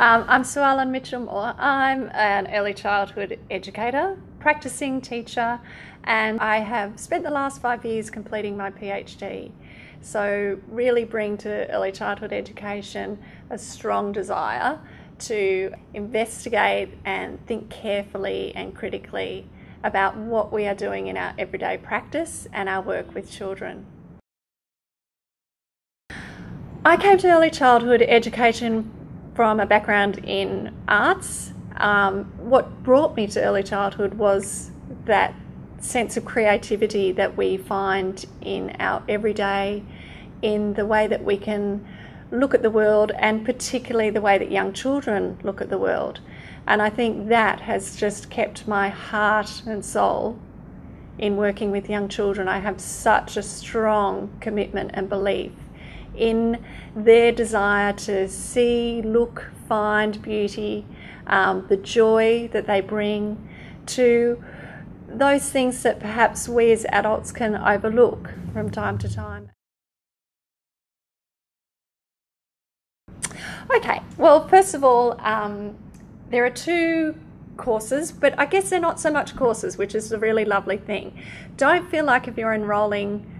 Um, I'm Sue Ellen Mitchell Moore. I'm an early childhood educator, practicing teacher, and I have spent the last five years completing my PhD. So, really bring to early childhood education a strong desire to investigate and think carefully and critically about what we are doing in our everyday practice and our work with children. I came to early childhood education from a background in arts. Um, what brought me to early childhood was that sense of creativity that we find in our everyday, in the way that we can look at the world, and particularly the way that young children look at the world. And I think that has just kept my heart and soul in working with young children. I have such a strong commitment and belief in their desire to see, look, find beauty, um, the joy that they bring to those things that perhaps we as adults can overlook from time to time. Okay, well, first of all, um, there are two courses, but I guess they're not so much courses, which is a really lovely thing. Don't feel like if you're enrolling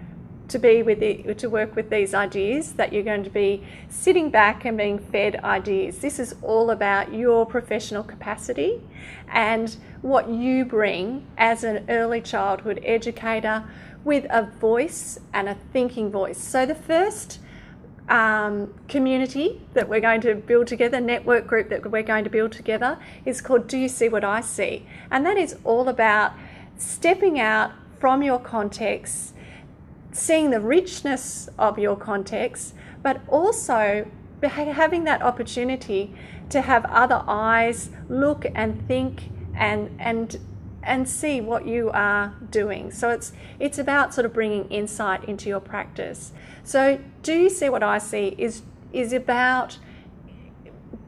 to be with to work with these ideas that you're going to be sitting back and being fed ideas. This is all about your professional capacity and what you bring as an early childhood educator with a voice and a thinking voice. So the first um, community that we're going to build together, network group that we're going to build together, is called Do You See What I See? And that is all about stepping out from your context seeing the richness of your context, but also having that opportunity to have other eyes look and think and and and see what you are doing. So it's it's about sort of bringing insight into your practice. So do you see what I see is is about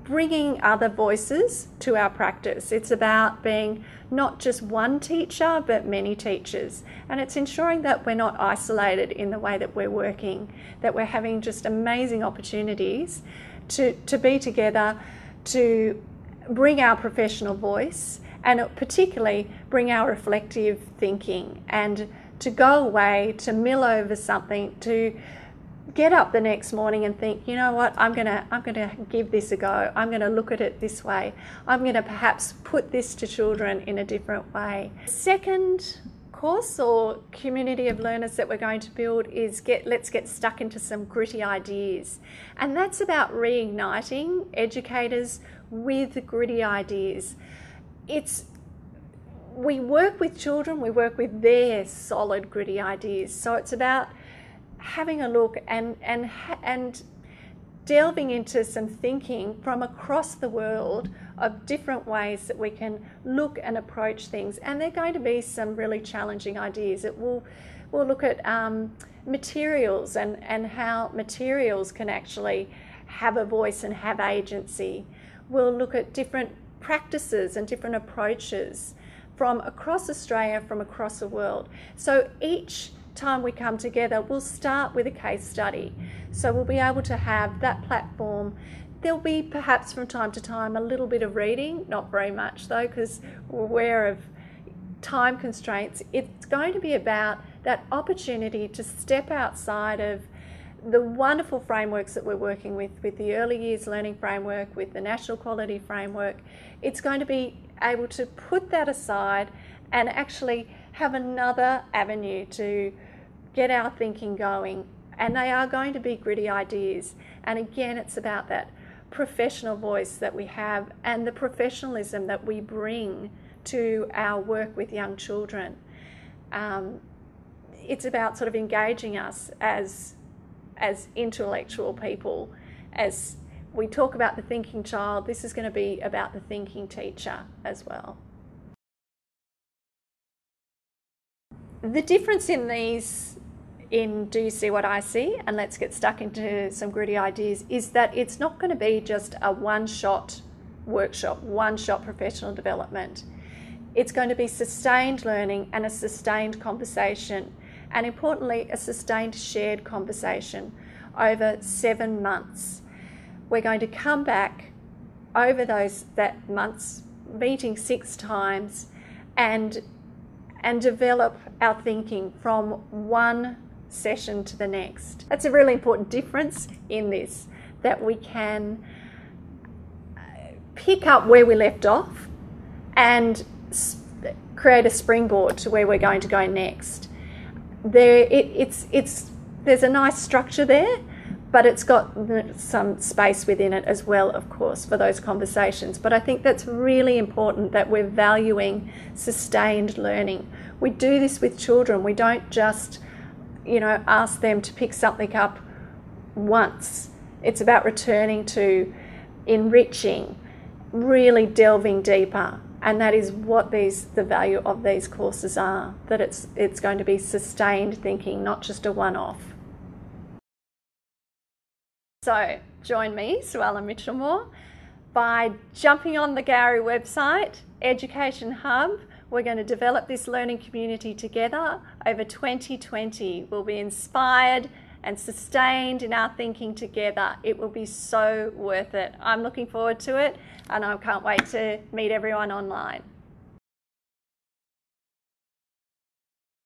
bringing other voices to our practice. It's about being not just one teacher, but many teachers. And it's ensuring that we're not isolated in the way that we're working, that we're having just amazing opportunities to, to be together, to bring our professional voice, and particularly bring our reflective thinking and to go away, to mill over something, to get up the next morning and think, you know what, I'm gonna I'm gonna give this a go. I'm gonna look at it this way. I'm gonna perhaps put this to children in a different way. Second course or community of learners that we're going to build is get let's get stuck into some gritty ideas. And that's about reigniting educators with gritty ideas. It's we work with children, we work with their solid gritty ideas. So it's about having a look and and and delving into some thinking from across the world of different ways that we can look and approach things. And they're going to be some really challenging ideas. It will we'll look at um, materials and, and how materials can actually have a voice and have agency. We'll look at different practices and different approaches from across Australia, from across the world. So each time we come together, we'll start with a case study. So we'll be able to have that platform. There'll be perhaps from time to time a little bit of reading, not very much though, because we're aware of time constraints. It's going to be about that opportunity to step outside of the wonderful frameworks that we're working with, with the early years learning framework, with the national quality framework. It's going to be able to put that aside and actually have another avenue to get our thinking going. And they are going to be gritty ideas. And again, it's about that professional voice that we have and the professionalism that we bring to our work with young children. Um, it's about sort of engaging us as as intellectual people as we talk about the thinking child this is going to be about the thinking teacher as well the difference in these in Do You See What I See? And let's get stuck into some gritty ideas is that it's not going to be just a one shot workshop, one shot professional development. It's going to be sustained learning and a sustained conversation, and importantly, a sustained shared conversation over seven months. We're going to come back over those that months, meeting six times, and and develop our thinking from one session to the next. That's a really important difference in this that we can uh, pick up where we left off and create a springboard to where we're going to go next. There, it, it's it's there's a nice structure there, but it's got some space within it as well, of course, for those conversations. But I think that's really important that we're valuing sustained learning. We do this with children. We don't just, you know, ask them to pick something up once. It's about returning to enriching, really delving deeper. And that is what these the value of these courses are. That it's it's going to be sustained thinking, not just a one-off. So join me, Suella Mitchellmore, by jumping on the Gowrie website, Education Hub. We're going to develop this learning community together over 2020. We'll be inspired and sustained in our thinking together. It will be so worth it. I'm looking forward to it and I can't wait to meet everyone online.